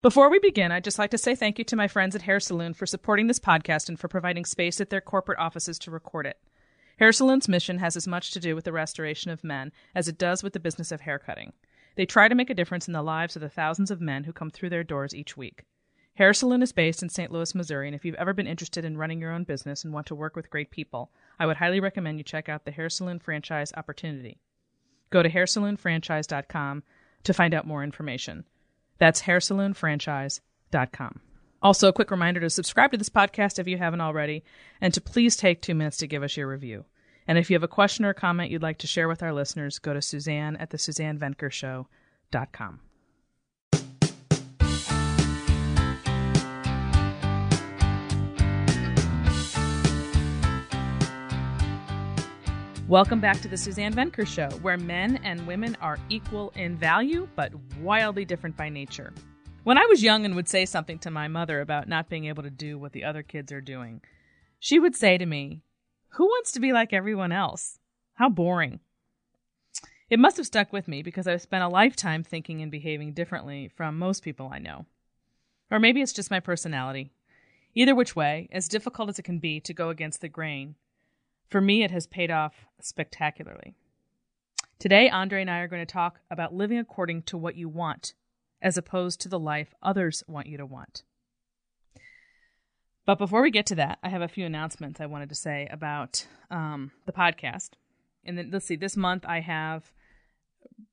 Before we begin, I'd just like to say thank you to my friends at Hair Saloon for supporting this podcast and for providing space at their corporate offices to record it. Hair Saloon's mission has as much to do with the restoration of men as it does with the business of haircutting. They try to make a difference in the lives of the thousands of men who come through their doors each week. Hair Saloon is based in St. Louis, Missouri, and if you've ever been interested in running your own business and want to work with great people, I would highly recommend you check out the Hair Saloon franchise opportunity. Go to hairsaloonfranchise.com to find out more information. That's hairsaloonfranchise.com. Also, a quick reminder to subscribe to this podcast if you haven't already, and to please take two minutes to give us your review. And if you have a question or comment you'd like to share with our listeners, go to Suzanne at the Suzanne Venker Show.com. Welcome back to the Suzanne Venker Show, where men and women are equal in value, but wildly different by nature. When I was young and would say something to my mother about not being able to do what the other kids are doing, she would say to me, Who wants to be like everyone else? How boring. It must have stuck with me because I've spent a lifetime thinking and behaving differently from most people I know. Or maybe it's just my personality. Either which way, as difficult as it can be to go against the grain, for me, it has paid off spectacularly. Today, Andre and I are going to talk about living according to what you want, as opposed to the life others want you to want. But before we get to that, I have a few announcements I wanted to say about um, the podcast. And then let's see, this month I have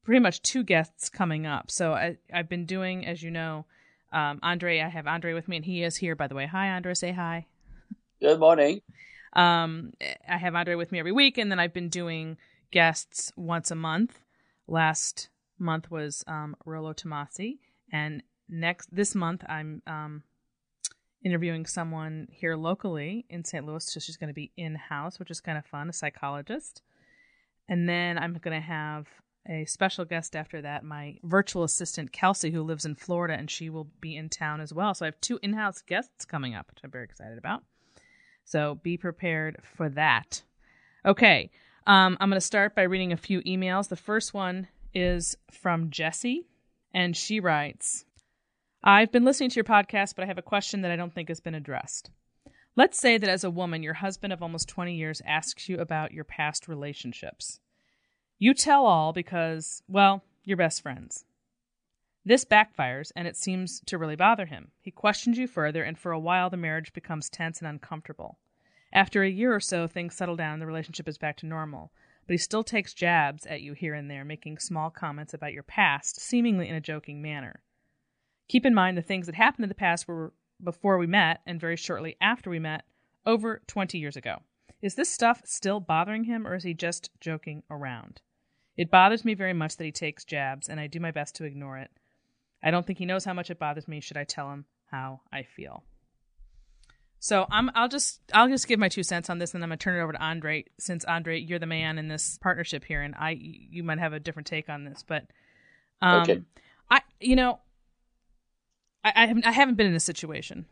pretty much two guests coming up. So I, have been doing, as you know, um, Andre. I have Andre with me, and he is here, by the way. Hi, Andre. Say hi. Good morning. Um, I have Andre with me every week, and then I've been doing guests once a month. Last month was um, Rollo Tomasi, and next this month I'm um, interviewing someone here locally in St. Louis. So she's going to be in house, which is kind of fun, a psychologist. And then I'm going to have a special guest after that, my virtual assistant Kelsey, who lives in Florida, and she will be in town as well. So I have two in house guests coming up, which I'm very excited about. So be prepared for that. Okay, um, I'm going to start by reading a few emails. The first one is from Jessie, and she writes I've been listening to your podcast, but I have a question that I don't think has been addressed. Let's say that as a woman, your husband of almost 20 years asks you about your past relationships. You tell all because, well, you're best friends. This backfires, and it seems to really bother him. He questions you further, and for a while the marriage becomes tense and uncomfortable. After a year or so, things settle down and the relationship is back to normal. But he still takes jabs at you here and there, making small comments about your past, seemingly in a joking manner. Keep in mind the things that happened in the past were before we met and very shortly after we met, over 20 years ago. Is this stuff still bothering him, or is he just joking around? It bothers me very much that he takes jabs, and I do my best to ignore it. I don't think he knows how much it bothers me. Should I tell him how I feel? So I'm I'll just I'll just give my two cents on this and then I'm gonna turn it over to Andre since Andre you're the man in this partnership here and I you might have a different take on this but um okay. I you know I I haven't, I haven't been in a situation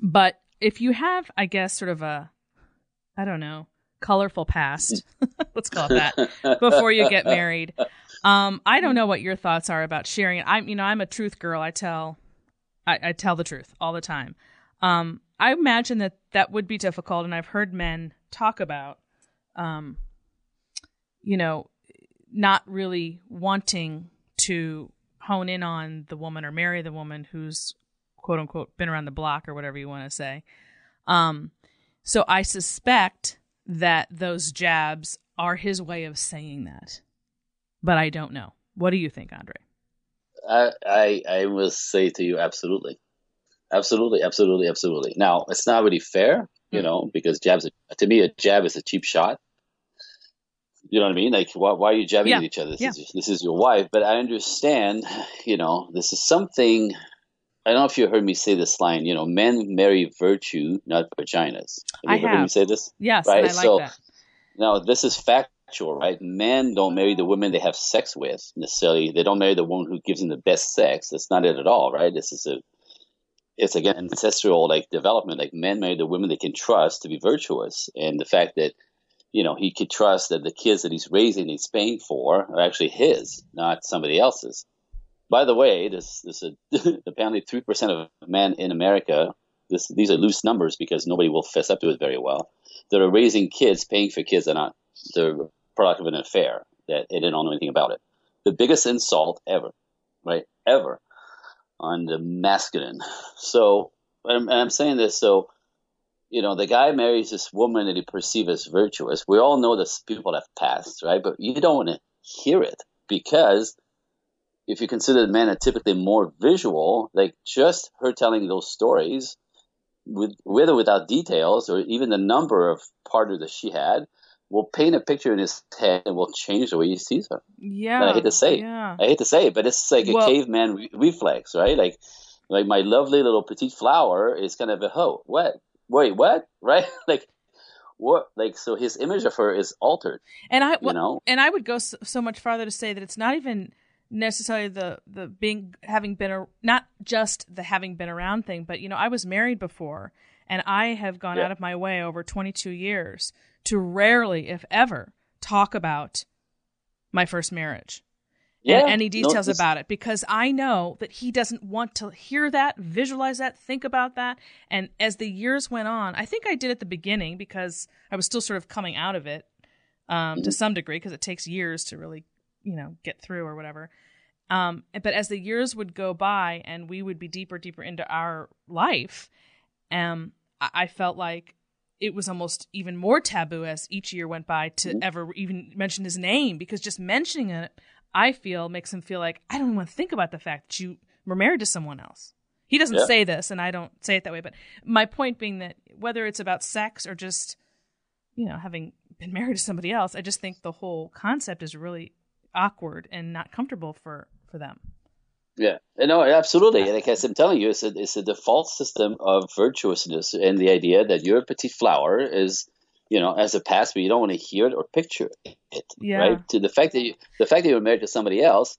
but if you have I guess sort of a I don't know colorful past let's call it that before you get married um, I don't know what your thoughts are about sharing it. I'm, you know, I'm a truth girl. I tell, I, I tell the truth all the time. Um, I imagine that that would be difficult, and I've heard men talk about, um, you know, not really wanting to hone in on the woman or marry the woman who's quote unquote been around the block or whatever you want to say. Um, so I suspect that those jabs are his way of saying that but I don't know. What do you think, Andre? I, I, I will say to you, absolutely, absolutely, absolutely, absolutely. Now, it's not really fair, you mm-hmm. know, because jabs. To me, a jab is a cheap shot. You know what I mean? Like, why, why are you jabbing yeah. at each other? This, yeah. is, this is your wife. But I understand, you know, this is something. I don't know if you heard me say this line. You know, men marry virtue, not vaginas. Have you I heard have. me say this? Yes, right. I like so that. now this is fact right? Men don't marry the women they have sex with necessarily. They don't marry the woman who gives them the best sex. That's not it at all, right? This is a, it's again ancestral like development. Like men marry the women they can trust to be virtuous, and the fact that you know he could trust that the kids that he's raising, he's paying for, are actually his, not somebody else's. by the way, this this uh, a, apparently three percent of men in America. This, these are loose numbers because nobody will fess up to it very well. That are raising kids, paying for kids that are not the product of an affair that they didn't know anything about it. The biggest insult ever, right? Ever on the masculine. So, and I'm saying this so you know, the guy marries this woman that he perceives as virtuous. We all know that people have passed, right? But you don't want to hear it because if you consider the men are typically more visual, like just her telling those stories, with with or without details, or even the number of partners that she had, will paint a picture in his head and will change the way he sees her. Yeah, and I hate to say, yeah. it. I hate to say it, but it's like Well- a caveman re- reflex, right? Like, like my lovely little petite flower is kind of a hoe. What? Wait, what? Right? like, what? Like, so his image of her is altered. And I You know? and I would go so, so much farther to say that it's not even necessarily the the being having been a, not just the having been around thing, but you know, I was married before and I have gone Yeah. out of my way over 22 years to rarely if ever talk about my first marriage Yeah. and any details this- about it because I know that he doesn't want to hear that, visualize that, think about that. And as the years went on, I think I did at the beginning because I was still sort of coming out of it um, to some degree because it takes years to really, you know, get through or whatever. Um, but as the years would go by and we would be deeper, deeper into our life, um, I, I felt like it was almost even more taboo as each year went by to mm-hmm. ever even mention his name because just mentioning it, I feel, makes him feel like I don't even want to think about the fact that you were married to someone else. He doesn't Yeah. say this, and I don't say it that way, but my point being that whether it's about sex or just, you know, having been married to somebody else, I just think the whole concept is really awkward and not comfortable for for them. Yeah, no, absolutely. Like as I'm telling you, it's a, it's a default system of virtuousness, and the idea that your petite flower is, you know, as a past, but you don't want to hear it or picture it, Yeah. right? To the fact that you, the fact that you were married to somebody else,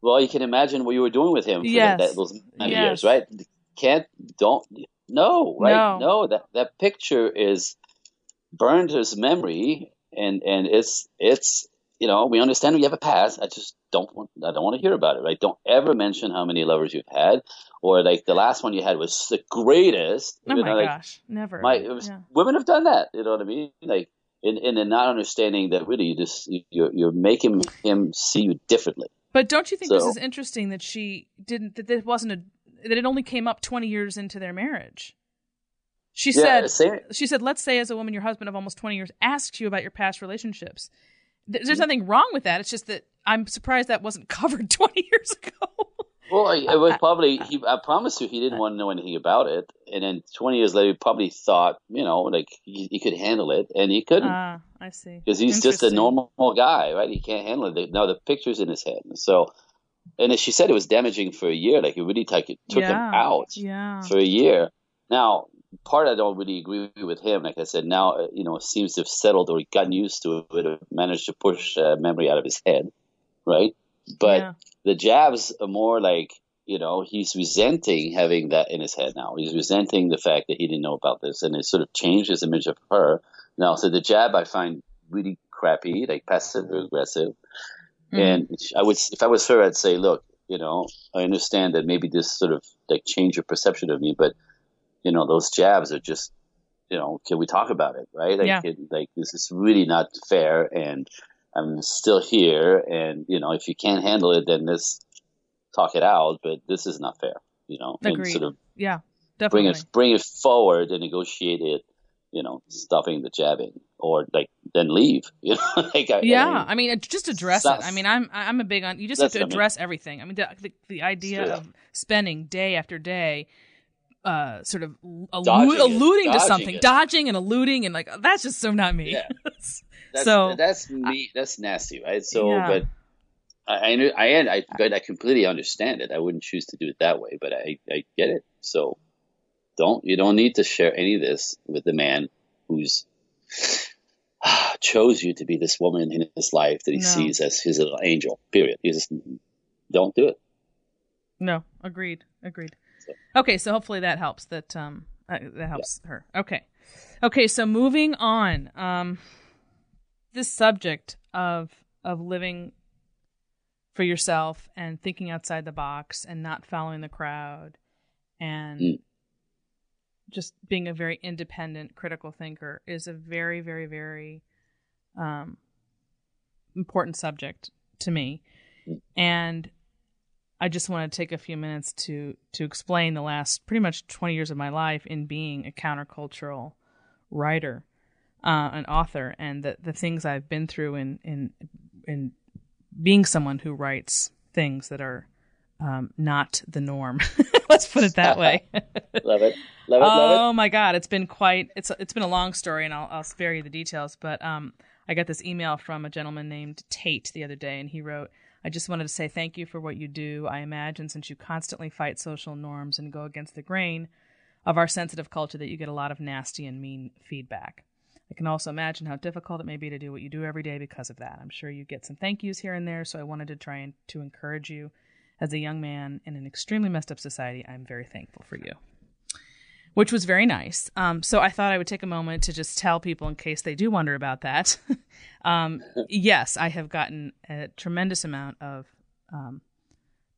well, you can imagine what you were doing with him for Yes. that, those many Yes. years, right? Can't, don't, no, right? No. that that picture is burned his memory, and and it's it's you know we understand you have a past. I just don't want I don't want to hear about it. Right? Don't ever mention how many lovers you've had, or like the last one you had was the greatest. Oh my like, gosh, never. my was, Yeah. women have done that. You know what I mean? Like in in the not understanding that really you just you're you're making him see you differently. But don't you think this is interesting that she didn't that it wasn't a that it only came up 20 years into their marriage? She Yeah, said she said let's say as a woman your husband of almost 20 years asks you about your past relationships. Th- Mm-hmm. There's nothing wrong with that. It's just that I'm surprised that wasn't covered 20 years ago. Well, it was probably he. I promise you, he didn't want to know anything about it. And then 20 years later, he probably thought, you know, like he, he could handle it, and he couldn't Ah, I see. because he's just a normal guy, right? He can't handle it. Now the picture's in his head, so. And as she said, it was damaging for a year. Like it really like, it took him out Yeah. for a year. Now, part I don't really agree with him. Like I said, now uh, you know it seems to have settled or gotten used to it, managed to push uh, memory out of his head, right? But Yeah. the jabs are more like you know he's resenting having that in his head now. He's resenting the fact that he didn't know about this, and it sort of changed his image of her. Now, so the jab I find really crappy, like passive aggressive. Mhm. And I would, if I was her, I'd say, look, you know, I understand that maybe this sort of like change your perception of me, but you know, those jabs are just, you know, can we talk about it, right? Like, Yeah. it, like this is really not fair, and I'm still here, and you know, if you can't handle it, then let's talk it out. But this is not fair, you know, and Agreed. sort of Yeah. definitely bring it, bring it forward and negotiate it. You know, stopping the jabbing, or like then leave. You know, like I, yeah, I mean, I mean, just address it. I mean, I'm I'm a big on. You just have to what I mean. address everything. I mean, the the, the idea Straight of spending day after day, uh, sort of allu- Dodging it. alluding to something, it. dodging and alluding, and like that's just so not me. Yeah. That's, So- that's me. That's nasty, right? So, Yeah. but I, I, knew- I, I, but I completely understand it. I wouldn't choose to do it that way, but I, I get it. So, don't you don't need to share any of this with the man who's chose you to be this woman in his life that he No. sees as his little angel. Period. You just don't do it. No, agreed, agreed. So- Okay, so hopefully that helps. That um, uh, that helps her. Okay, okay. So moving on. Um, this subject of of living for yourself and thinking outside the box and not following the crowd and Mm. just being a very independent critical thinker is a very very very um, important subject to me Mm. and i just want to take a few minutes to to explain the last pretty much 20 years of my life in being a countercultural writer uh, an author and the, the things i've been through in in in being someone who writes things that are um, not the norm. Let's put it that way. Love it. Love it. Love oh my God, it's been quite. It's it's been a long story, and I'll I'll spare you the details. But um, I got this email from a gentleman named Tate the other day, and he wrote. I just wanted to say thank you for what you do. I imagine since you constantly fight social norms and go against the grain of our sensitive culture, that you get a lot of nasty and mean feedback. I can also imagine how difficult it may be to do what you do every day because of that. I'm sure you get some thank yous here and there, so I wanted to try and to encourage you. As a young man in an extremely messed up society, I'm very thankful for you. Which was very nice. Um, so I thought I would take a moment to just tell people, in case they do wonder about that. um, yes, I have gotten a tremendous amount of um,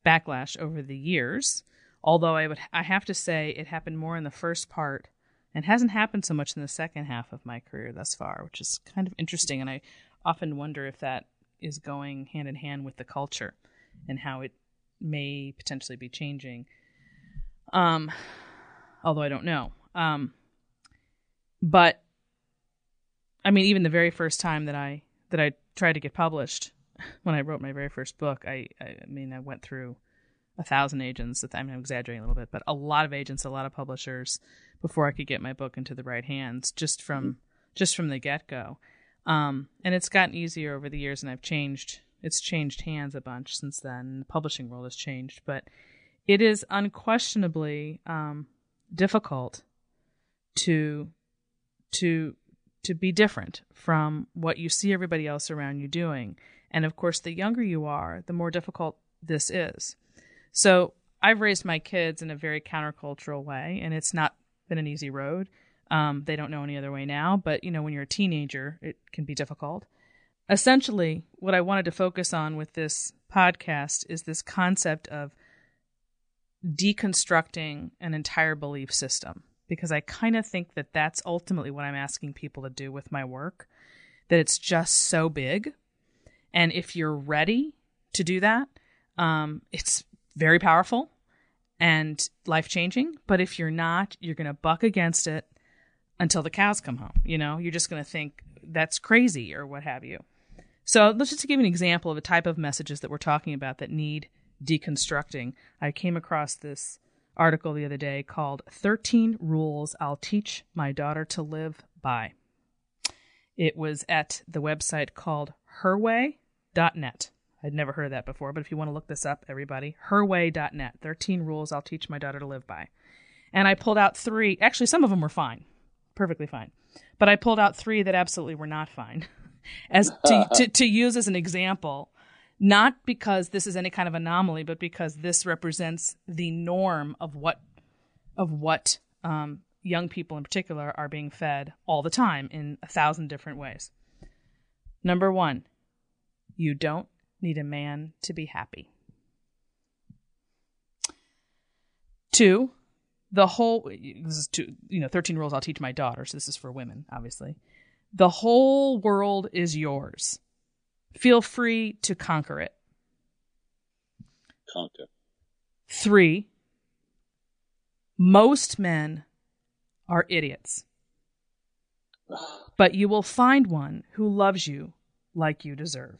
backlash over the years. Although I would, I have to say, it happened more in the first part and hasn't happened so much in the second half of my career thus far, which is kind of interesting. And I often wonder if that is going hand in hand with the culture and how it may potentially be changing. Um, although I don't know. Um, but I mean, even the very first time that I that I tried to get published, when I wrote my very first book, I I mean, I went through a thousand agents. I mean, I'm exaggerating a little bit, but a lot of agents, a lot of publishers before I could get my book into the right hands, just from mm-hmm. just from the get go. Um, and it's gotten easier over the years, and I've changed. It's changed hands a bunch since then. The publishing world has changed, but it is unquestionably um, difficult to to to be different from what you see everybody else around you doing. And of course, the younger you are, the more difficult this is. So I've raised my kids in a very countercultural way, and it's not been an easy road. Um, they don't know any other way now, but you know, when you're a teenager, it can be difficult. Essentially, what I wanted to focus on with this podcast is this concept of deconstructing an entire belief system because I kind of think that that's ultimately what I'm asking people to do with my work that it's just so big. And if you're ready to do that um, it's very powerful and life changing but if you're not you're going to buck against it until the cows come home you know? You're just going to think that's crazy or what have you. So let's just give an example of a type of messages that we're talking about that need deconstructing. I came across this article the other day called 13 Rules I'll Teach My Daughter to Live By. It was at the website called herway.net. I'd never heard of that before, but if you want to look this up, everybody, herway.net. 13 Rules I'll Teach My Daughter to Live By. And I pulled out three, actually, some of them were fine, perfectly fine. But I pulled out three that absolutely were not fine, as to, to, to use as an example not because this is any kind of anomaly, but because this represents the norm of what of what um, young people in particular are being fed all the time in a thousand different ways. Number one, you don't need a man to be happy. Two, the whole this is two, you know, 13 rules I'll teach my daughter, so this is for women, obviously. The whole world is yours. Feel free to conquer it. Conquer. Three, most men are idiots, but you will find one who loves you like you deserve.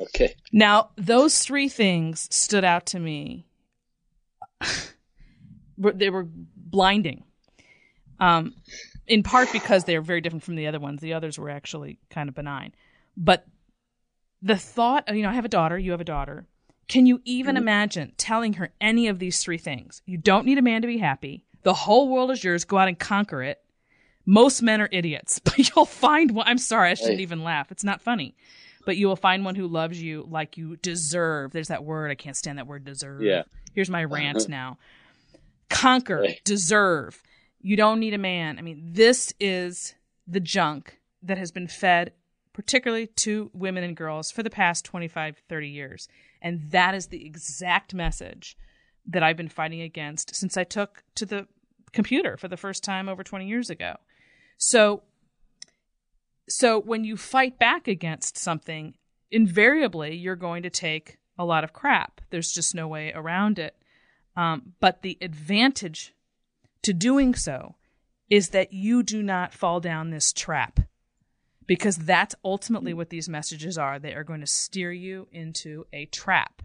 Okay. Now, those three things stood out to me. they were blinding. Um, in part because they're very different from the other ones. The others were actually kind of benign. But the thought, you know, I have a daughter, you have a daughter. Can you even mm-hmm. imagine telling her any of these three things? You don't need a man to be happy. The whole world is yours. Go out and conquer it. Most men are idiots, but you'll find one. I'm sorry, I shouldn't hey. even laugh. It's not funny. But you will find one who loves you like you deserve. There's that word. I can't stand that word deserve. Yeah. Here's my rant now. Conquer, deserve. You don't need a man. I mean, this is the junk that has been fed particularly to women and girls, for the past 25, 30 years. And that is the exact message that I've been fighting against since I took to the computer for the first time over 20 years ago. So so when you fight back against something, invariably you're going to take a lot of crap. There's just no way around it. Um, but the advantage to doing so is that you do not fall down this trap because that's ultimately what these messages are. They are going to steer you into a trap.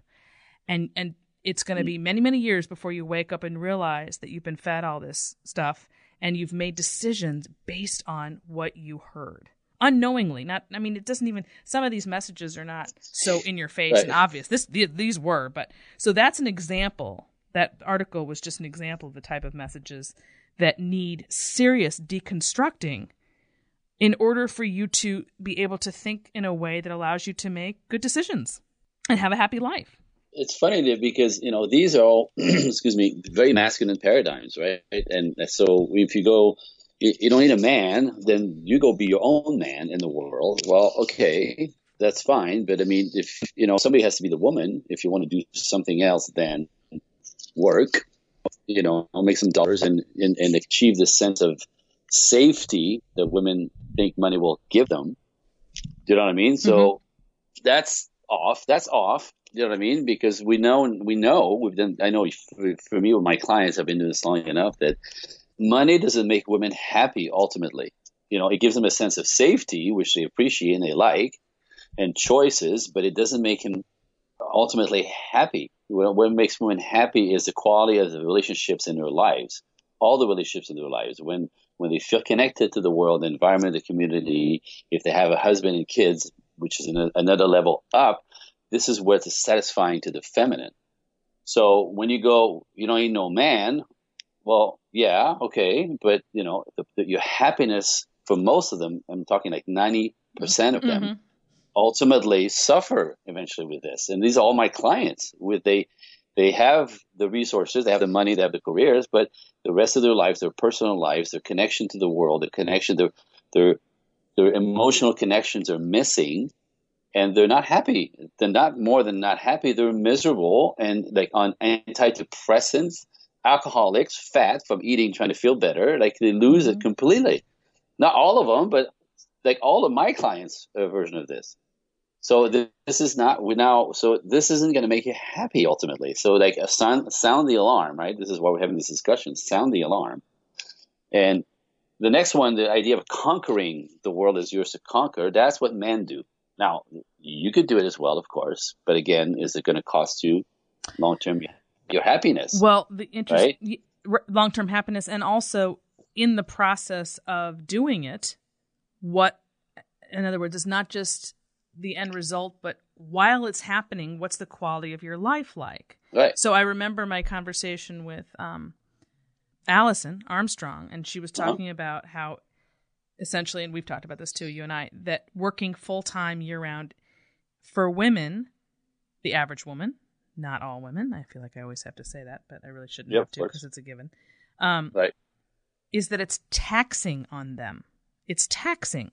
And, and it's going to be many, many years before you wake up and realize that you've been fed all this stuff and you've made decisions based on what you heard unknowingly not i mean it doesn't even some of these messages are not so in your face right. and obvious this these were but so that's an example that article was just an example of the type of messages that need serious deconstructing in order for you to be able to think in a way that allows you to make good decisions and have a happy life it's funny because you know these are all excuse me very masculine paradigms right and so if you go you don't need a man, then you go be your own man in the world. Well, okay, that's fine. But I mean, if, you know, somebody has to be the woman if you want to do something else than work, you know, I'll make some dollars and, and, and achieve this sense of safety that women think money will give them. Do you know what I mean? So mm-hmm. that's off. That's off. You know what I mean? Because we know, we know, we've done, I know for, for me with my clients, I've been doing this long enough that money doesn't make women happy ultimately. You know, it gives them a sense of safety, which they appreciate and they like, and choices, but it doesn't make him ultimately happy. What makes women happy is the quality of the relationships in their lives, all the relationships in their lives. When when they feel connected to the world, the environment, the community, if they have a husband and kids, which is another level up, this is where it's satisfying to the feminine. So when you go, you don't need no man, well, yeah, okay, but you know, the, the, your happiness for most of them, I'm talking like 90% of them, mm-hmm. Ultimately suffer eventually with this. And these are all my clients. With they, they have the resources, they have the money, they have the careers, but the rest of their lives, their personal lives, their connection to the world, their connection, their, their, their emotional connections are missing and they're not happy. They're not more than not happy. They're miserable and like on antidepressants alcoholics fat from eating, trying to feel better, like they lose mm-hmm. it completely. Not all of them, but like all of my clients' a version of this. So this is not we now. So this isn't going to make you happy ultimately. So like sound sound the alarm, right? This is why we're having this discussion. Sound the alarm. And the next one, the idea of conquering the world is yours to conquer. That's what men do. Now you could do it as well, of course, but again, is it going to cost you long term your happiness. Well, the interest, right? long term happiness, and also in the process of doing it, what, in other words, it's not just the end result, but while it's happening, what's the quality of your life like? Right. So I remember my conversation with um, Alison Armstrong, and she was uh-huh. talking uh-huh. about how essentially, and we've talked about this too, you and I, that working full time year round for women, the average woman, not all women. I feel like I always have to say that, but I really shouldn't yep, have to because it's a given. Um, right. Is that it's taxing on them. It's taxing,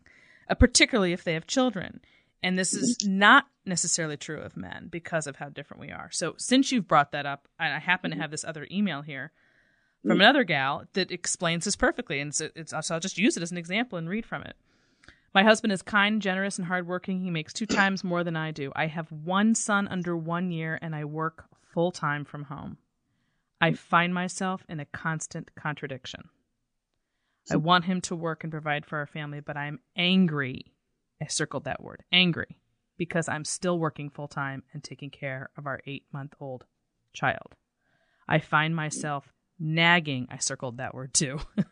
uh, particularly if they have children. And this is mm-hmm. not necessarily true of men because of how different we are. So, since you've brought that up, and I happen to mm-hmm. have this other email here from mm-hmm. another gal that explains this perfectly. And so, it's, so I'll just use it as an example and read from it. My husband is kind, generous, and hardworking. He makes two times more than I do. I have one son under one year, and I work full time from home. I find myself in a constant contradiction. I want him to work and provide for our family, but I'm angry. I circled that word angry because I'm still working full time and taking care of our eight month old child. I find myself nagging. I circled that word too.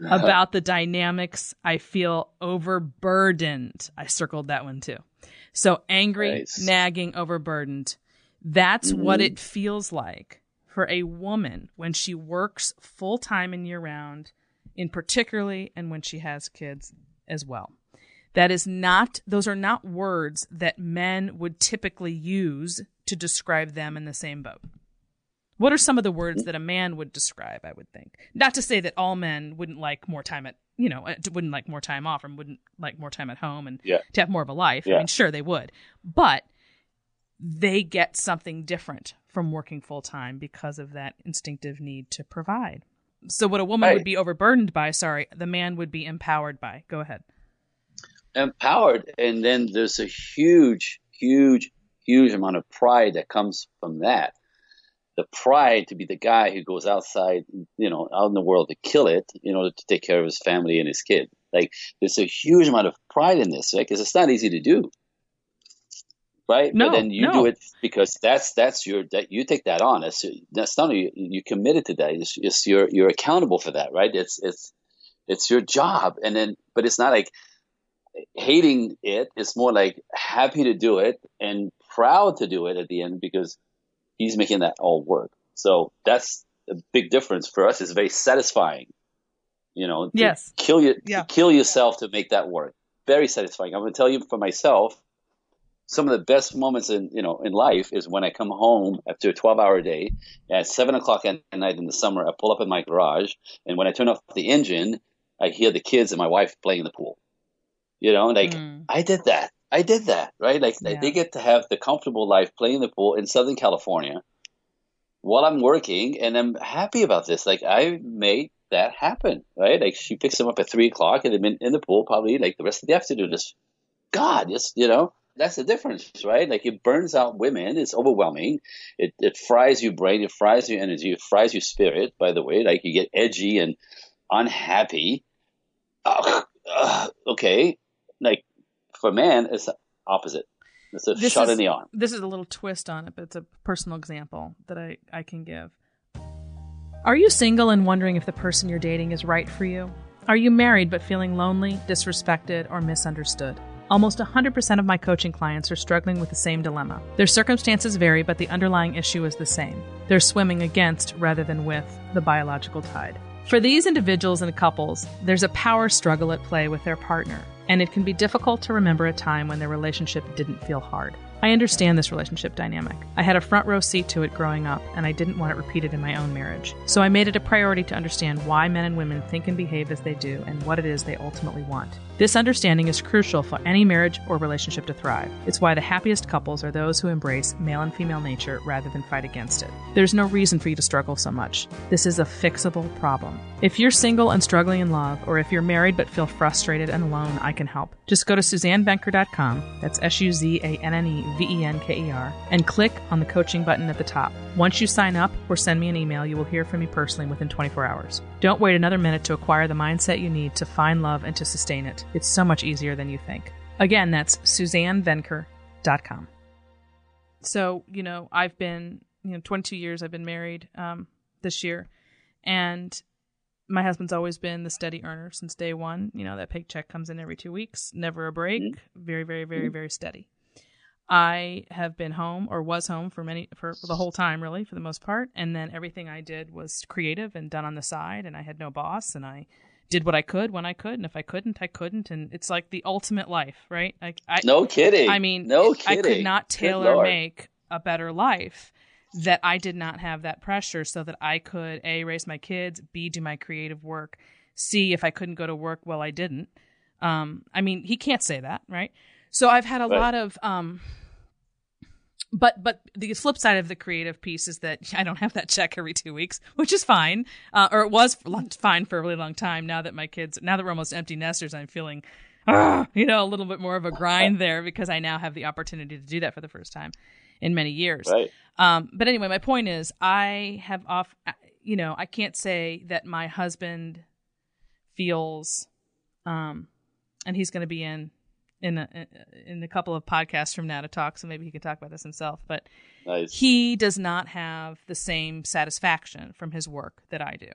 about the dynamics. I feel overburdened. I circled that one too. So angry, nice. nagging, overburdened. That's mm-hmm. what it feels like for a woman when she works full time and year round, in particularly, and when she has kids as well. That is not, those are not words that men would typically use to describe them in the same boat What are some of the words that a man would describe? I would think. Not to say that all men wouldn't like more time at you know uh, wouldn't like more time off and wouldn't like more time at home and Yeah. to have more of a life. I mean, sure they would, but they get something different from working full time because of that instinctive need to provide. So what a woman Right. would be overburdened by, sorry, the man would be empowered by. Go ahead. Empowered. And then there's a huge huge huge amount of pride that comes from that. The pride to be the guy who goes outside you know out in the world to kill it in order to take care of his family and his kid. Like there's a huge amount of pride in this right? Because it's not easy to do. Right? No, but then you no. do it because that's that's your that you take that on. That's that's not you, you committed to that. It's, it's you're you're accountable for that right? It's it's it's your job. And then but it's not like hating it. It's more like happy to do it and proud to do it at the end because he's making that all work. So that's a big difference for us. It's very satisfying. You know, to Yes. kill you, Yeah. to kill yourself to make that work. Very satisfying. I'm going to tell you for myself, some of the best moments in you know in life is when I come home after a 12 hour day at seven o'clock at night in the summer. I pull up in my garage, and when I turn off the engine, I hear the kids and my wife playing in the pool. You know, like Mm. I did that. I did that, right? Like they- Yeah. they get to have the comfortable life playing the pool in Southern California while I'm working, and I'm happy about this. Like I made that happen, right? Like she picks them up at three o'clock, and they've been in the pool probably like the rest of the afternoon. Just God, just you know, that's the difference, right? Like it burns out women. It's overwhelming. It it fries your brain. It fries your energy. It fries your spirit. By the way, like you get edgy and unhappy. Ugh, ugh, okay, like for man, it's the opposite. It's a This shot is- in the arm. This is a little twist on it, but it's a personal example that I, I can give. Are you single and wondering if the person you're dating is right for you? Are you married but feeling lonely, disrespected, or misunderstood? Almost 100% of my coaching clients are struggling with the same dilemma. Their circumstances vary, but the underlying issue is the same. They're swimming against rather than with the biological tide. For these individuals and couples, there's a power struggle at play with their partner, and it can be difficult to remember a time when their relationship didn't feel hard. I understand this relationship dynamic. I had a front row seat to it growing up, and I didn't want it repeated in my own marriage. So I made it a priority to understand why men and women think and behave as they do and what it is they ultimately want. This understanding is crucial for any marriage or relationship to thrive. It's why the happiest couples are those who embrace male and female nature rather than fight against it. There's no reason for you to struggle so much. This is a fixable problem. If you're single and struggling in love, or if you're married but feel frustrated and alone, I can help. Just go to SuzanneVenker.com, that's S U Z A N N E V E N K E R, and click on the coaching button at the top. Once you sign up or send me an email, you will hear from me personally within 24 hours. Don't wait another minute to acquire the mindset you need to find love and to sustain it. It's so much easier than you think. Again, that's SuzanneVenker.com. So, you know, I've been, you know, 22 years I've been married um, this year, and my husband's always been the steady earner since day one. You know, that paycheck comes in every two weeks, never a break, very, very, very, very steady. I have been home or was home for many for the whole time really for the most part and then everything I did was creative and done on the side and I had no boss and I did what I could when I could and if I couldn't I couldn't and it's like the ultimate life right like I No kidding. I mean no kidding. I could not tailor make a better life that I did not have that pressure so that I could a raise my kids b do my creative work c if I couldn't go to work well I didn't. Um I mean he can't say that right? So I've had a Right. lot of um but but the flip side of the creative piece is that I don't have that check every two weeks, which is fine, uh, or it was fine for a really long time. Now that my kids, now that we're almost empty nesters, I'm feeling, ah, you know, a little bit more of a grind there because I now have the opportunity to do that for the first time in many years. Right. Um, but anyway, my point is, I have off, you know, I can't say that my husband feels, um, and he's going to be in in a, in a couple of podcasts from now to talk, so maybe he can talk about this himself. But Nice. he does not have the same satisfaction from his work that I do.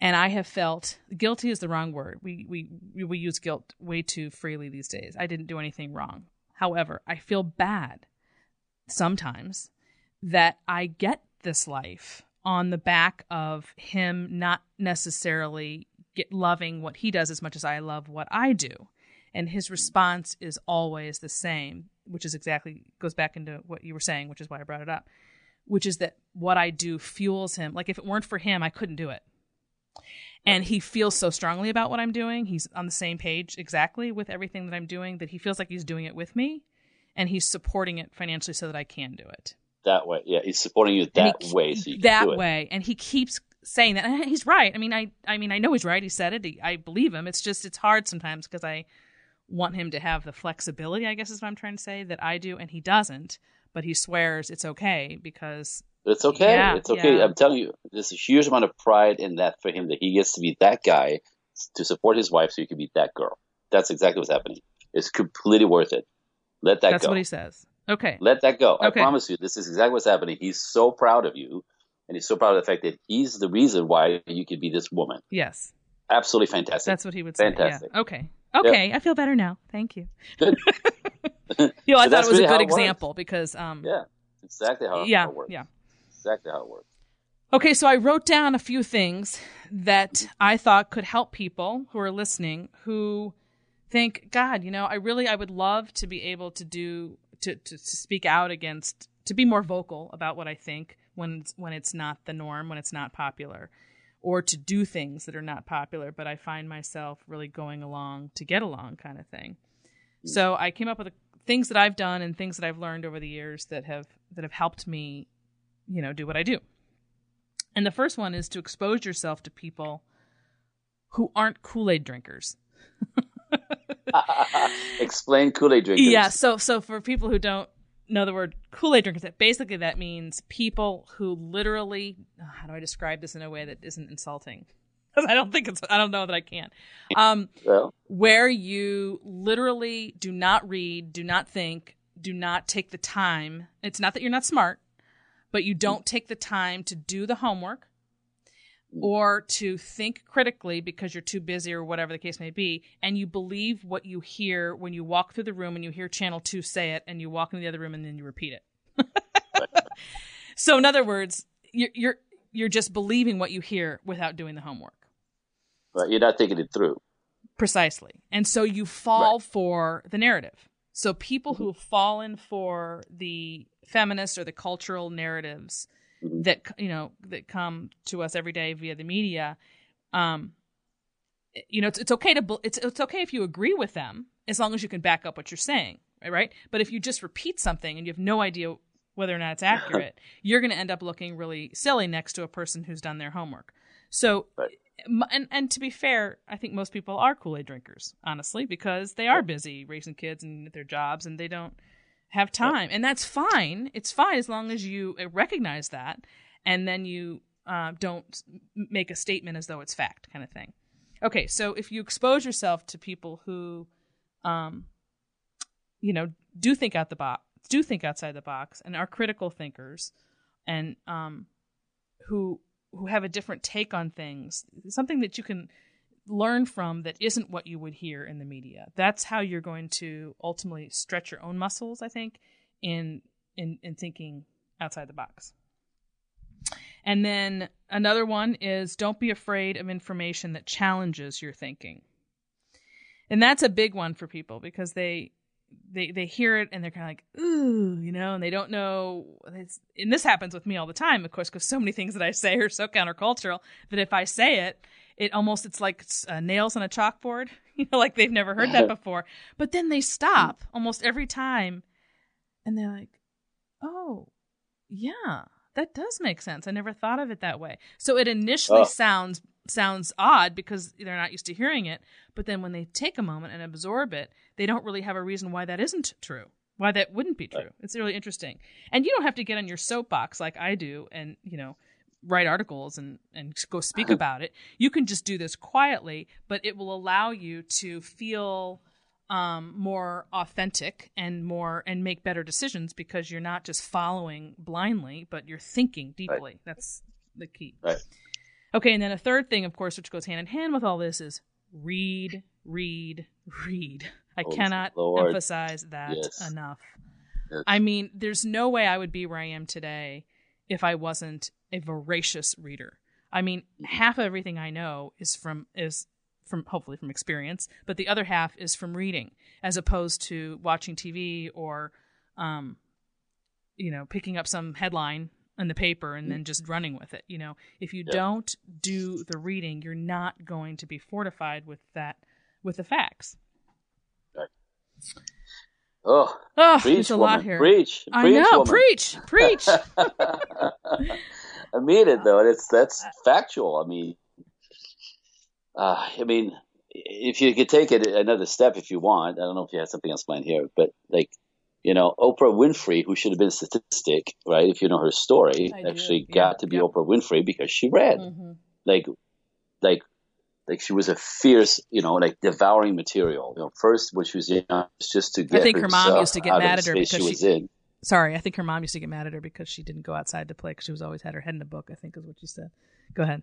And I have felt guilty is the wrong word. We we we use guilt way too freely these days. I didn't do anything wrong. However, I feel bad sometimes that I get this life on the back of him not necessarily get loving what he does as much as I love what I do. And his response is always the same, which is exactly goes back into what you were saying, which is why I brought it up. which is that what I do fuels him. Like if it weren't for him, I couldn't do it. And he feels so strongly about what I'm doing. He's on the same page exactly with everything that I'm doing that he feels like he's doing it with me and he's supporting it financially so that I can do it. That way. Yeah, he's supporting you that he, way so you that way. And he keeps saying that and he's right. I mean, I I mean, I know he's right. He said it. He, I believe him. It's just it's hard sometimes because I want him to have the flexibility, I guess is what I'm trying to say, that I do and he doesn't, but he swears it's okay because it's okay. Yeah, it's okay. yeah. I'm telling you, there's a huge amount of pride in that for him that he gets to be that guy to support his wife so he can be that girl. That's exactly what's happening. It's completely worth it. Let that go. That's go. what he says. Okay. Let that go. I promise you, this is exactly what's happening. He's so proud of you, and he's so proud of the fact that he's the reason why you could be this woman. Yes. Absolutely fantastic. That's what he would say. Fantastic. Yeah. Okay. Okay. I feel better now. Thank you. Good. You know, I So thought it was really a good it works. example because um yeah, exactly how, yeah, how it works. yeah. Exactly how it works. Okay, so I wrote down a few things that I thought could help people who are listening who think, God, you know, I really I would love to be able to do to to, to speak out against to be more vocal about what I think when it's, when it's not the norm, when it's not popular, or to do things that are not popular, but I find myself really going along to get along kind of thing. Mm. So I came up with a, things that I've done and things that I've learned over the years that have that have helped me, you know, do what I do. And the first one is to expose yourself to people who aren't Kool-Aid drinkers. Explain Kool-Aid drinkers. Yeah, so so for people who don't know the word Kool-Aid drinkers, that basically that means people who literally how do I describe this in a way that isn't insulting? I don't think it's I don't know that I can. Um Well, where you literally do not read, do not think, do not take the time. It's not that you're not smart, but you don't take the time to do the homework or to think critically because you're too busy or whatever the case may be, and you believe what you hear when you walk through the room and you hear channel 2 say it and you walk in the other room and then you repeat it. so in other words, you're you're you're just believing what you hear without doing the homework. but you're not thinking it through. Precisely. And so you fall for the narrative. So people mm-hmm. who have fallen for the feminist or the cultural narratives Mhm. that you know that come to us every day via the media, um, you know, it's it's okay to it's it's okay if you agree with them as long as you can back up what you're saying, right? But if you just repeat something and you have no idea whether or not it's accurate, you're going to end up looking really silly next to a person who's done their homework. So Right. And and to be fair, I think most people are Kool Aid drinkers, honestly, because they are busy raising kids and their jobs, and they don't have time, and that's fine. It's fine as long as you uh, recognize that, and then you uh, don't make a statement as though it's fact, kind of thing. Okay, so if you expose yourself to people who, um, you know, do think out the box, do think outside the box, and are critical thinkers, and um, who who have a different take on things, something that you can learn from that isn't what you would hear in the media. That's how you're going to ultimately stretch your own muscles, I think, in in, in thinking outside the box. And then another one is don't be afraid of information that challenges your thinking. And that's a big one for people because they they they hear it and they're kind of like ooh you know and they don't know and this happens with me all the time of course because so many things that i say are so countercultural that if i say it it almost it's like uh, nails on a chalkboard you know like they've never heard that before. But then they stop almost every time and they're like oh yeah that does make sense. I never thought of it that way. So it initially Oh. sounds sounds odd because they're not used to hearing it but then when they take a moment and absorb it they don't really have a reason why that isn't true why that wouldn't be true. It's really interesting. And you don't have to get on your soapbox like i do and you know write articles and and go speak about it you can just do this quietly but it will allow you to feel um, more authentic and more and make better decisions because you're not just following blindly but you're thinking deeply that's the key Right. okay and then a third thing of course which goes hand in hand with all this is read read read i Oh, cannot Lord. emphasize that Yes. enough Yes. i mean there's no way i would be where i am today if i wasn't a voracious reader i mean half of everything i know is from is from hopefully from experience but the other half is from reading as opposed to watching tv or um you know picking up some headline in the paper and then just running with it. You know, if you don't do the reading, you're not going to be fortified with that with the facts. Right. Oh, oh preach, there's a woman. lot here. Preach, I preach, know, woman. preach, preach. I mean it though. It's that's factual. I mean, uh, I mean, if you could take it another step, if you want. I don't know if you had something else planned here, but like, you know, Oprah Winfrey, who should have been a statistic, right? If you know her story, I do, actually yeah, got to be yeah. Oprah Winfrey because she read. Mhm. Like, like, like she was a fierce, you know, like devouring material. You know, first when she was young, it's just to get I think her mom used to get mad at her because she was in. Sorry, I think her mom used to get mad at her because she didn't go outside to play because she was always had her head in a book. I think is what you said. Go ahead.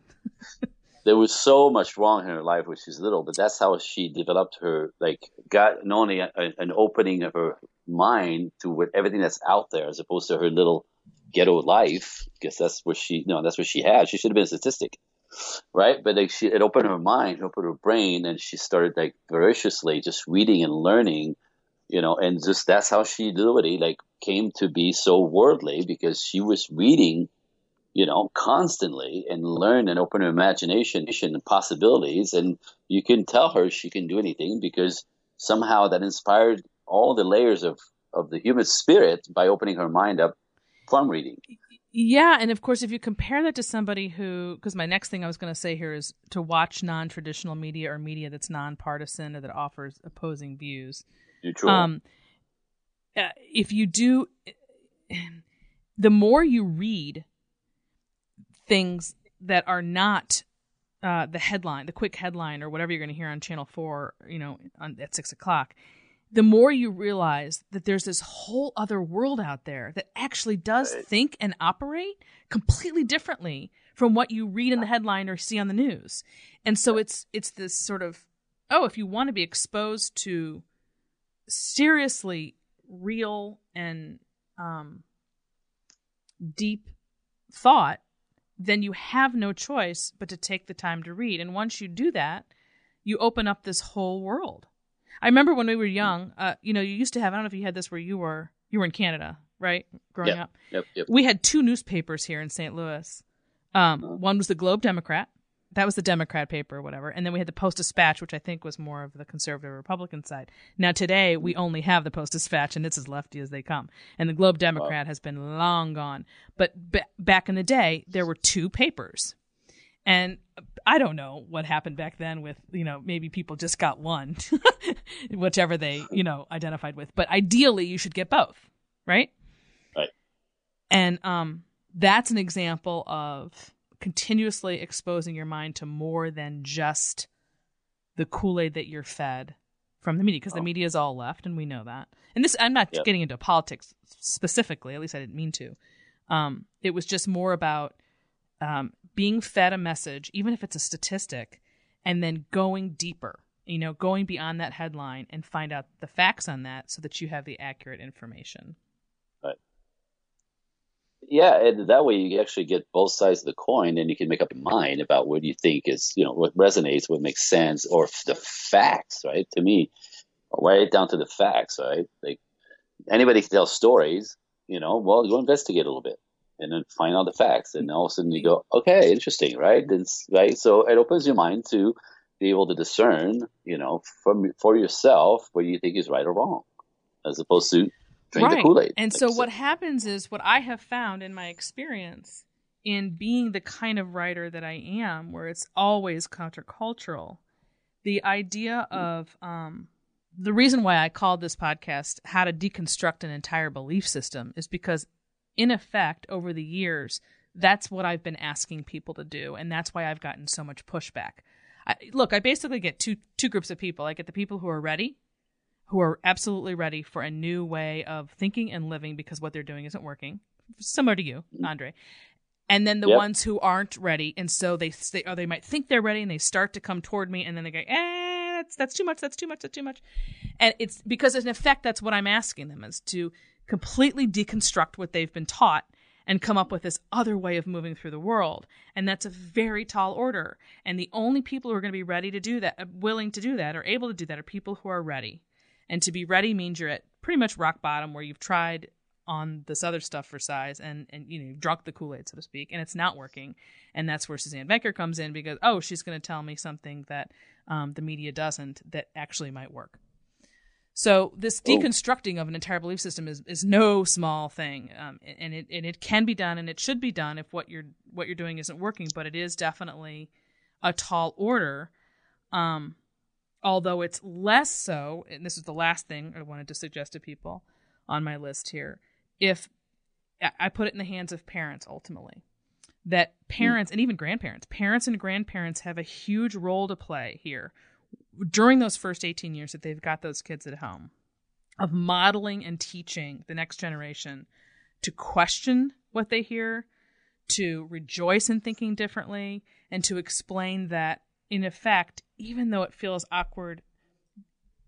there was so much wrong in her life when she was little, but that's how she developed her, like, got not only a, an opening of her mind to what, everything that's out there as opposed to her little ghetto life, because that's what she, no, that's what she had. She should have been a statistic, right? But like, she, it opened her mind, opened her brain, and she started like voraciously just reading and learning, you know, and just that's how she literally like came to be so worldly because she was reading you know, constantly and learn and open her imagination and possibilities. And you can tell her she can do anything because somehow that inspired all the layers of, of the human spirit by opening her mind up from reading. Yeah, and of course, if you compare that to somebody who, because my next thing I was going to say here is to watch non-traditional media or media that's nonpartisan or that offers opposing views. Neutral. Um, uh, if you do, the more you read things that are not uh, the headline, the quick headline, or whatever you're going to hear on Channel Four, you know, on, at six o'clock, the more you realize that there's this whole other world out there that actually does think and operate completely differently from what you read in the headline or see on the news. And so it's it's this sort of oh, if you want to be exposed to seriously real and um, deep thought, then you have no choice but to take the time to read. And once you do that, you open up this whole world. I remember when we were young, uh, you know, you used to have, I don't know if you had this where you were, you were in Canada, right? Growing Yep. up. yep, yep. We had two newspapers here in St. Louis. Um, one was the Globe Democrat. That was the Democrat paper or whatever. And then we had the Post Dispatch, which I think was more of the conservative Republican side. Now today we only have the Post Dispatch and it's as lefty as they come. And the Globe Democrat has been long gone. But b- back in the day, there were two papers. And I don't know what happened back then with, you know, maybe people just got one, whichever they, you know, identified with. But ideally, you should get both, right? Right. And um, that's an example of continuously exposing your mind to more than just the Kool Aid that you're fed from the media, because the Oh. media is all left, and we know that. And this, I'm not Yep. getting into politics specifically. At least I didn't mean to. Um, it was just more about um, being fed a message, even if it's a statistic, and then going deeper. You know, going beyond that headline and find out the facts on that, so that you have the accurate information. Right. Yeah, and that way you actually get both sides of the coin, and you can make up your mind about what you think is, you know, what resonates, what makes sense, or the facts, right? To me, right down to the facts, right? Like anybody can tell stories, you know. Well, go investigate a little bit, and then find out the facts, and all of a sudden you go, okay, interesting, right? It's, right. So it opens your mind to be able to discern, you know, from for yourself what you think is right or wrong, as opposed to drink the Kool Aid. And so what happens is what I have found in my experience in being the kind of writer that I am, where it's always countercultural, the idea of um, the reason why I called this podcast "How to Deconstruct an Entire Belief System" is because, in effect, over the years, that's what I've been asking people to do, and that's why I've gotten so much pushback. I, look, I basically get two two groups of people. I get the people who are ready, who are absolutely ready for a new way of thinking and living because what they're doing isn't working, similar to you, Andre. And then the Yep. ones who aren't ready, and so they, they or they might think they're ready, and they start to come toward me, and then they go, "Eh, that's that's too much, that's too much, that's too much," and it's because in effect that's what I'm asking them is to completely deconstruct what they've been taught and come up with this other way of moving through the world. And that's a very tall order. And the only people who are going to be ready to do that, uh, willing to do that, or able to do that, are people who are ready. And to be ready means you're at pretty much rock bottom where you've tried on this other stuff for size and and you know drunk the kool-aid so to speak and it's not working and that's where suzanne Venker comes in because oh she's going to tell me something that um, the media doesn't that actually might work so this oh. deconstructing of an entire belief system is, is no small thing. Um, and it and it can be done and it should be done if what you're what you're doing isn't working but it is definitely a tall order. Um, although it's less so and this is the last thing i wanted to suggest to people on my list here if I put it in the hands of parents ultimately, that parents and even grandparents, parents and grandparents have a huge role to play here during those first 18 years that they've got those kids at home of modeling and teaching the next generation to question what they hear, to rejoice in thinking differently, and to explain that, in effect, even though it feels awkward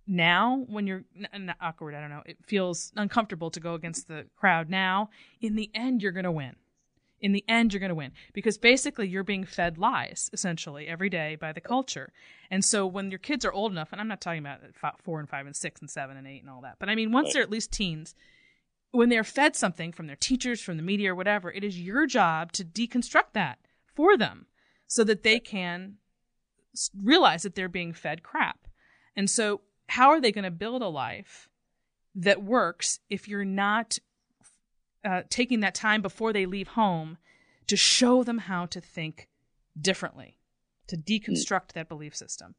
now when you're not awkward i don't know it feels uncomfortable to go against the crowd now in the end you're going to win in the end you're going to win. Because basically you're being fed lies essentially every day by the culture. And so when your kids are old enough and i'm not talking about four and five and six and seven and eight and all that but i mean once they're at least teens when they're fed something from their teachers from the media or whatever it is your job to deconstruct that for them so that they can realize that they're being fed crap. And so how are they going to build a life that works if you're not uh, taking that time before they leave home to show them how to think differently, to deconstruct that belief system,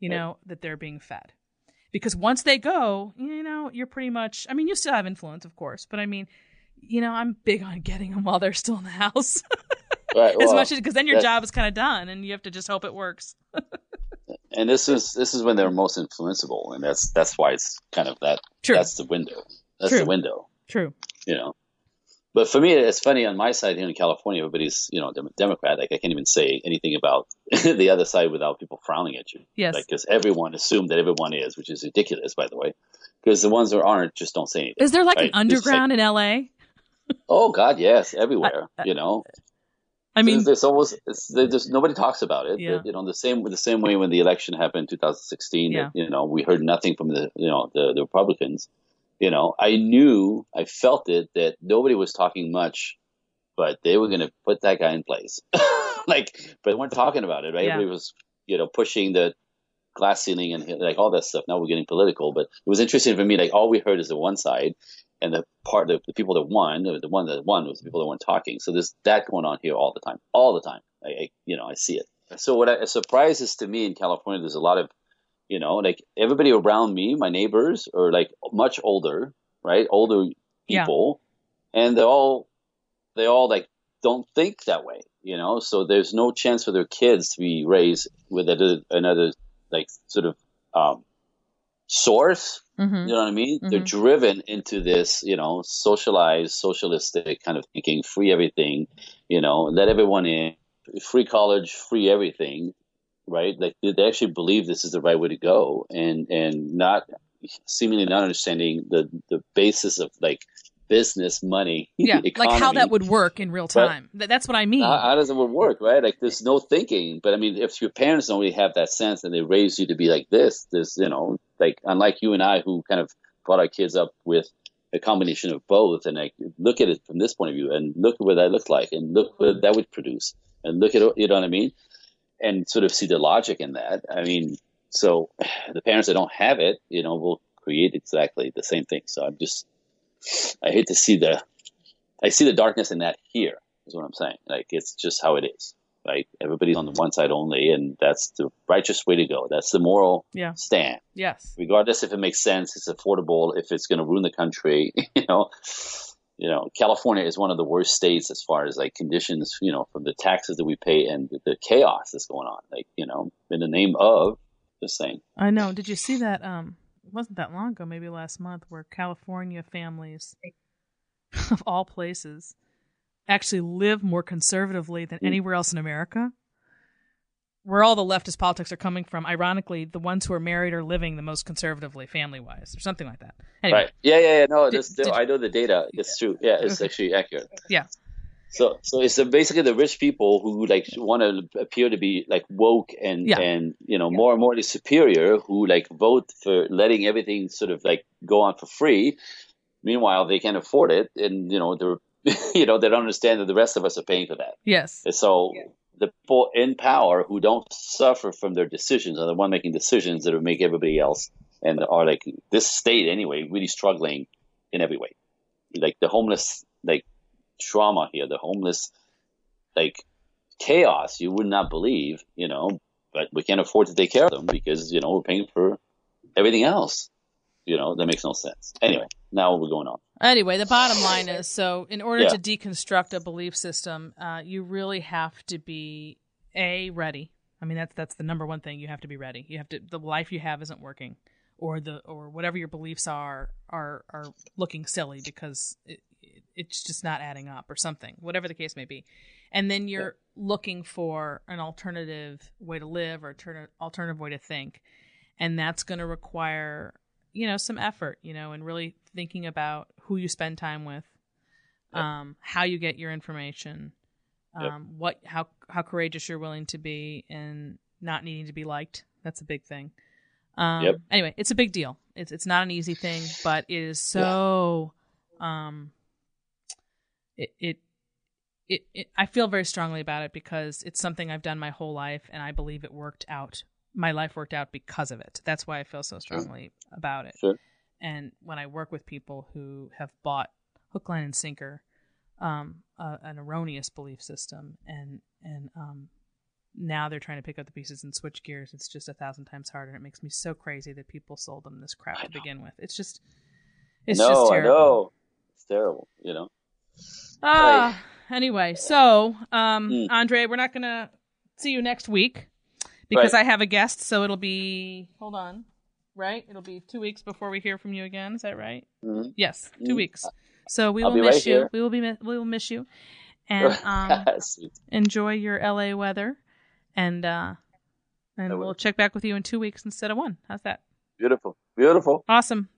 you know, that they're being fed. Because once they go, you know, you're pretty much, I mean, you still have influence, of course, but I mean, you know, I'm big on getting them while they're still in the house. right, well, as much as, because then your job is kind of done and you have to just hope it works. and this is this is when they're most influenceable, and that's that's why it's kind of that. True. That's the window. That's True. the window. True. You know, but for me, it's funny on my side here in California. Everybody's you know Democrat. Like I can't even say anything about the other side without people frowning at you. Yes. Like because everyone assumed that everyone is, which is ridiculous, by the way. Because the ones that aren't just don't say anything. Is there like right? an underground like, in LA? oh God, yes, everywhere. I, I, you know, I mean, there's almost there's nobody talks about it. Yeah. you know, the same the same way when the election happened in 2016. Yeah. That, you know, we heard nothing from the you know the, the Republicans. You know, I knew, I felt it that nobody was talking much, but they were going to put that guy in place. like, but they weren't talking about it. Right? Yeah. Everybody was you know pushing the glass ceiling and like all that stuff. Now we're getting political, but it was interesting for me. Like all we heard is the one side, and the part of the people that won, the one that won was the people that weren't talking. So there's that going on here all the time, all the time. I, I you know, I see it. So what I, surprises to me in California, there's a lot of, you know, like everybody around me, my neighbors are like much older, right? Older people, yeah. and they all, they all like don't think that way, you know. So there's no chance for their kids to be raised with another like sort of um, source. Mm-hmm. You know what I mean? Mm-hmm. They're driven into this, you know, socialized, socialistic kind of thinking, free everything, you know, let everyone in, free college, free everything, right? Like they actually believe this is the right way to go, and and not seemingly not understanding the the basis of like business, money, yeah, economy. like how that would work in real time. But That's what I mean. How, how does it work, right? Like there's no thinking. But I mean, if your parents don't really have that sense and they raise you to be like this, there's you know, like unlike you and I, who kind of brought our kids up with a combination of both, and like look at it from this point of view, and look at what that looked like, and look what that would produce, and look at you know what I mean, and sort of see the logic in that. I mean, so the parents that don't have it, you know, will create exactly the same thing. So I'm just I hate to see the I see the darkness in that here is what I'm saying. Like it's just how it is. Right? Everybody's on the one side only, and that's the righteous way to go. That's the moral yeah. stand. Yes. Regardless if it makes sense, it's affordable, if it's going to ruin the country. You know, you know, California is one of the worst states as far as like conditions. You know, from the taxes that we pay and the, the chaos that's going on. Like you know, in the name of just saying. I know. Did you see that? Um, it wasn't that long ago, maybe last month, where California families of all places actually live more conservatively than mm. anywhere else in America. Where all the leftist politics are coming from, ironically, the ones who are married are living the most conservatively, family wise, or something like that. Anyway, right? Yeah, yeah, yeah. No, did, this, did, I know the data. It's true. Yeah, it's okay. actually accurate. Yeah. So, so it's basically the rich people who like want to appear to be like woke and yeah. and you know yeah. more and more superior who like vote for letting everything sort of like go on for free, Meanwhile, they can't afford it, and you know they're you know they don't understand that the rest of us are paying for that. Yes. And so yeah. The people in power who don't suffer from their decisions are the one making decisions that make everybody else and are like this state anyway really struggling in every way. Like the homeless like trauma here, the homeless like chaos you would not believe, you know, but we can't afford to take care of them because you know we're paying for everything else. You know that makes no sense. Anyway, now we're going on. Anyway, the bottom line is so in order yeah. to deconstruct a belief system, uh, you really have to be a ready. I mean that's that's the number one thing. You have to be ready. You have to the life you have isn't working, or the or whatever your beliefs are are are looking silly because it, it, it's just not adding up or something. Whatever the case may be, and then you're yeah. looking for an alternative way to live or an alternative way to think and that's going to require you know some effort you know and really thinking about who you spend time with yep. um, how you get your information um, yep. what how how courageous you're willing to be and not needing to be liked that's a big thing um, yep. anyway it's a big deal it's it's not an easy thing but it is so yeah. um it, it it, it, I feel very strongly about it because it's something I've done my whole life, and I believe it worked out. My life worked out because of it. That's why I feel so strongly sure. about it. Sure. And when I work with people who have bought hook, line, and sinker, um, uh, an erroneous belief system, and and um, now they're trying to pick up the pieces and switch gears. It's just a thousand times harder. And it makes me so crazy that people sold them this crap to begin with. It's just, it's no, just terrible. I know. It's terrible. You know. Ah. Uh, Anyway, so um, mm. Andre, we're not gonna see you next week because right. I have a guest. So it'll be hold on, right? It'll be two weeks before we hear from you again. Is that right? Mm-hmm. Yes, 2 mm-hmm. weeks. So we will miss right you. Here. We will be we will miss you, and um, enjoy your LA weather, and uh, and we'll check back with you in two weeks instead of one. How's that? Beautiful, beautiful, awesome.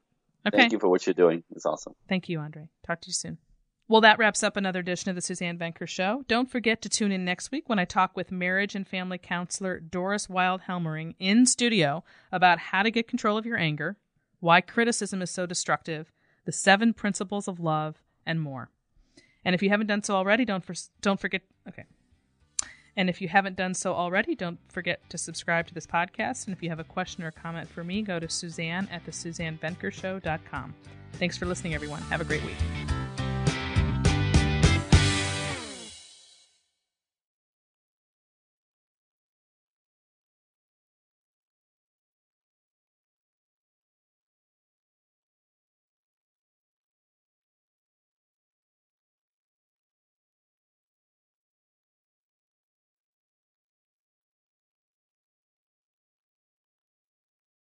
Okay. Thank you for what you're doing. It's awesome. Thank you, Andre. Talk to you soon. Well, that wraps up another edition of the Suzanne Venker Show. Don't forget to tune in next week when I talk with marriage and family counselor Doris Wild Helmering in studio about how to get control of your anger, why criticism is so destructive, the seven principles of love, and more. And if you haven't done so already, don't for, don't forget. Okay. And if you haven't done so already, don't forget to subscribe to this podcast. And if you have a question or comment for me, go to Suzanne at the SuzanneVenkershow.com. Thanks for listening, everyone. Have a great week.